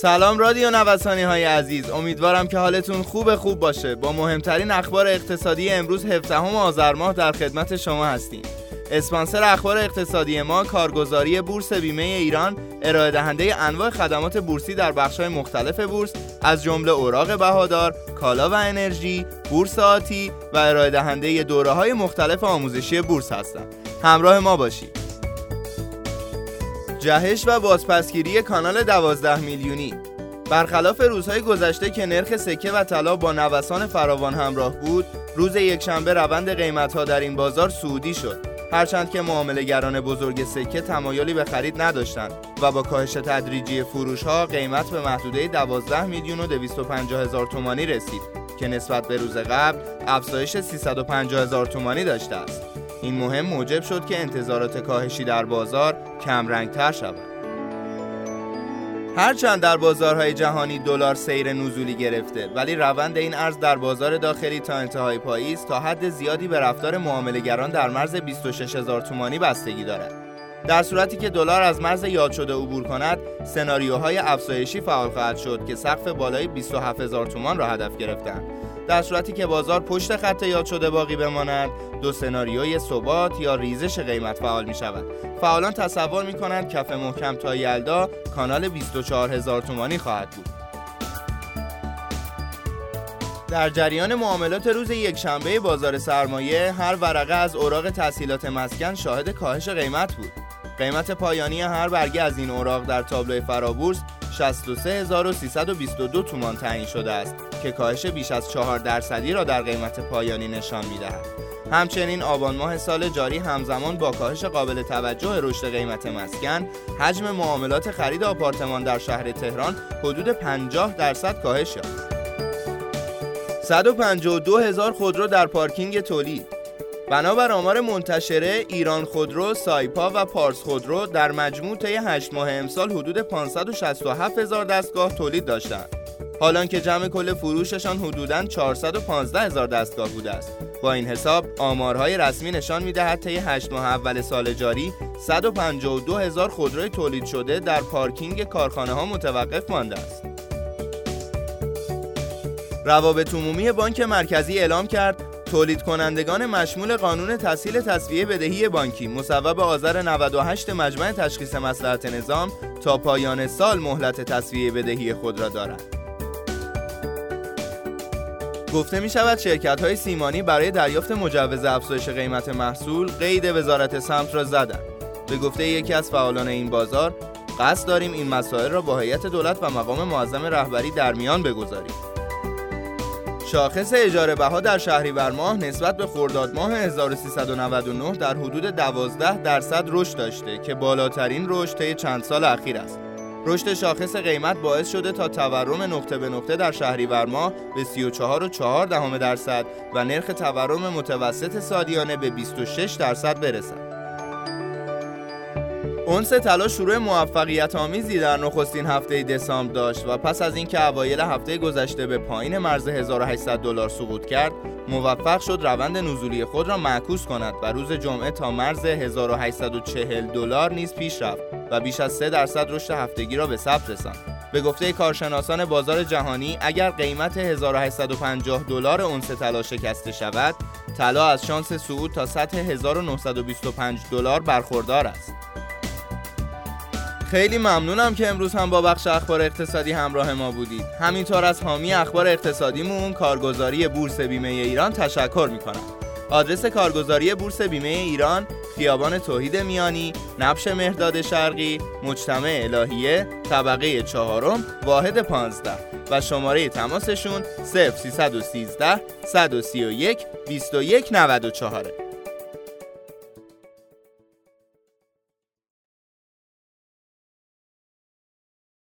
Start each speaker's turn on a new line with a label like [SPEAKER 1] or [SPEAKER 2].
[SPEAKER 1] سلام رادیو نوسانی های عزیز امیدوارم که حالتون خوب خوب باشه با مهمترین اخبار اقتصادی امروز 17 آذر ماه در خدمت شما هستیم اسپانسر اخبار اقتصادی ما کارگزاری بورس بیمه ایران ارائه دهنده انواع خدمات بورسی در بخش‌های مختلف بورس از جمله اوراق بهادار، کالا و انرژی، بورس آتی و ارائه دهنده دوره‌های مختلف آموزشی بورس هستند. همراه ما باشید. جهش و بازپسگیری کانال 12 میلیونی. برخلاف روزهای گذشته که نرخ سکه و طلا با نوسان فراوان همراه بود روز یکشنبه روند قیمتها در این بازار سعودی شد. هرچند که معاملهگران بزرگ سکه تمایلی به خرید نداشتند و با کاهش تدریجی فروش ها قیمت به محدوده 12 میلیون و 250 هزار تومانی رسید که نسبت به روز قبل افزایش 350 هزار تومانی داشته است. این مهم موجب شد که انتظارات کاهشی در بازار کمرنگتر شود. هرچند در بازارهای جهانی دلار سیر نزولی گرفته ولی روند این ارز در بازار داخلی تا انتهای پاییز تا حد زیادی به رفتار معاملهگران در مرز 26 هزار تومانی بستگی دارد. در صورتی که دلار از مرز یاد شده عبور کند، سناریوهای افزایشی فعال خواهد شد که سقف بالای 27 هزار تومان را هدف گرفتند در صورتی که بازار پشت خط یاد شده باقی بماند دو سناریوی ثبات یا ریزش قیمت فعال می شود فعالان تصور می کنند کف محکم تا یلدا کانال 24 هزار تومانی خواهد بود. در جریان معاملات روز یکشنبه بازار سرمایه هر ورقه از اوراق تحصیلات مسکن شاهد کاهش قیمت بود. قیمت پایانی هر برگه از این اوراق در تابلوی فرابورس 63322 تومان تعیین شده است که کاهش بیش از 4 درصدی را در قیمت پایانی نشان می‌دهد. همچنین آبان ماه سال جاری همزمان با کاهش قابل توجه رشد قیمت مسکن، حجم معاملات خرید آپارتمان در شهر تهران حدود 50 درصد کاهش یافت. 152 هزار خودرو در پارکینگ تولید بنابر آمار منتشره ایران خودرو، سایپا و پارس خودرو در مجموع طی 8 ماه امسال حدود 567 هزار دستگاه تولید داشتند. حالان که جمع کل فروششان حدوداً 415 هزار دستگاه بوده است. با این حساب آمارهای رسمی نشان می‌دهد طی 8 ماه اول سال جاری 152 هزار خودروی تولید شده در پارکینگ کارخانه ها متوقف مانده است. روابط عمومی بانک مرکزی اعلام کرد تولید کنندگان مشمول قانون تسهیل تصویه بدهی بانکی مصوب آذر 98 مجمع تشخیص مصلحت نظام تا پایان سال مهلت تصویه بدهی خود را دارند. گفته می شود شرکت های سیمانی برای دریافت مجوز افزایش قیمت محصول قید وزارت سمت را زدند. به گفته یکی از فعالان این بازار قصد داریم این مسائل را با هیئت دولت و مقام معظم رهبری در میان بگذاریم. شاخص اجاره بها در شهریور ماه نسبت به خرداد ماه 1399 در حدود 12 درصد رشد داشته که بالاترین رشد طی چند سال اخیر است. رشد شاخص قیمت باعث شده تا تورم نقطه به نقطه در شهریور ماه به 34.4 دهم درصد و نرخ تورم متوسط سالیانه به 26 درصد برسد. اونس طلا شروع موفقیت آمیزی در نخستین هفته دسامبر داشت و پس از اینکه اوایل هفته گذشته به پایین مرز 1800 دلار سقوط کرد موفق شد روند نزولی خود را معکوس کند و روز جمعه تا مرز 1840 دلار نیز پیش رفت و بیش از 3 درصد رشد هفتگی را به ثبت رساند. به گفته کارشناسان بازار جهانی اگر قیمت 1850 دلار اونس طلا شکسته شود طلا از شانس صعود تا سطح 1925 دلار برخوردار است. خیلی ممنونم که امروز هم با بخش اخبار اقتصادی همراه ما بودید. همینطور از حامی اخبار اقتصادیمون کارگزاری بورس بیمه ایران تشکر می‌کنم. آدرس کارگزاری بورس بیمه ایران خیابان توحید میانی نبش مهداد شرقی مجتمع الهیه طبقه چهارم واحد 15 و شماره تماسشون 0313 131 2194